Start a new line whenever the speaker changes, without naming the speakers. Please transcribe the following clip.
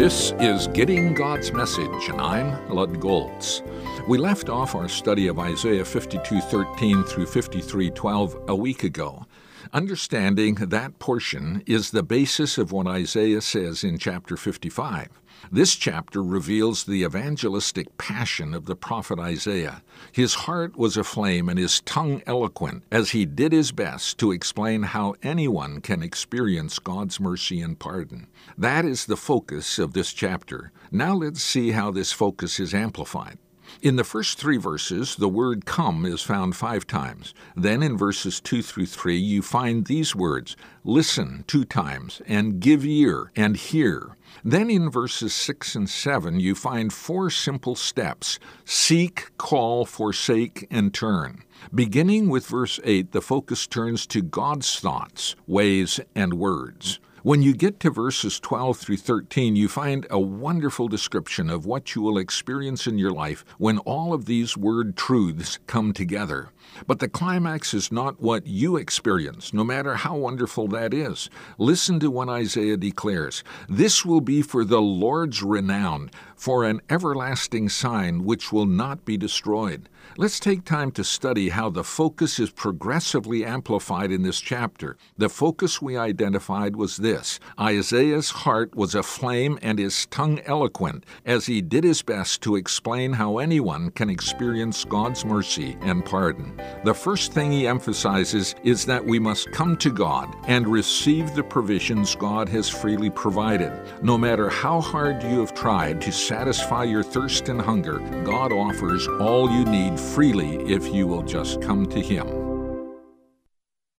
This is Getting God's Message, and I'm Lud Golz. We left off our study of Isaiah 52:13 through 53:12 a week ago. Understanding that portion is the basis of what Isaiah says in chapter 55. This chapter reveals the evangelistic passion of the prophet Isaiah. His heart was aflame and his tongue eloquent as he did his best to explain how anyone can experience God's mercy and pardon. That is the focus of this chapter. Now let's see how this focus is amplified. In the first three verses, the word come is found five times. Then in verses 2 through 3, you find these words listen two times, and give ear, and hear. Then in verses 6 and 7, you find four simple steps seek, call, forsake, and turn. Beginning with verse 8, the focus turns to God's thoughts, ways, and words. When you get to verses 12 through 13, you find a wonderful description of what you will experience in your life when all of these word truths come together. But the climax is not what you experience, no matter how wonderful that is. Listen to what Isaiah declares This will be for the Lord's renown, for an everlasting sign which will not be destroyed. Let's take time to study how the focus is progressively amplified in this chapter. The focus we identified was this Isaiah's heart was aflame and his tongue eloquent as he did his best to explain how anyone can experience God's mercy and pardon. The first thing he emphasizes is that we must come to God and receive the provisions God has freely provided. No matter how hard you have tried to satisfy your thirst and hunger, God offers all you need freely if you will just come to Him.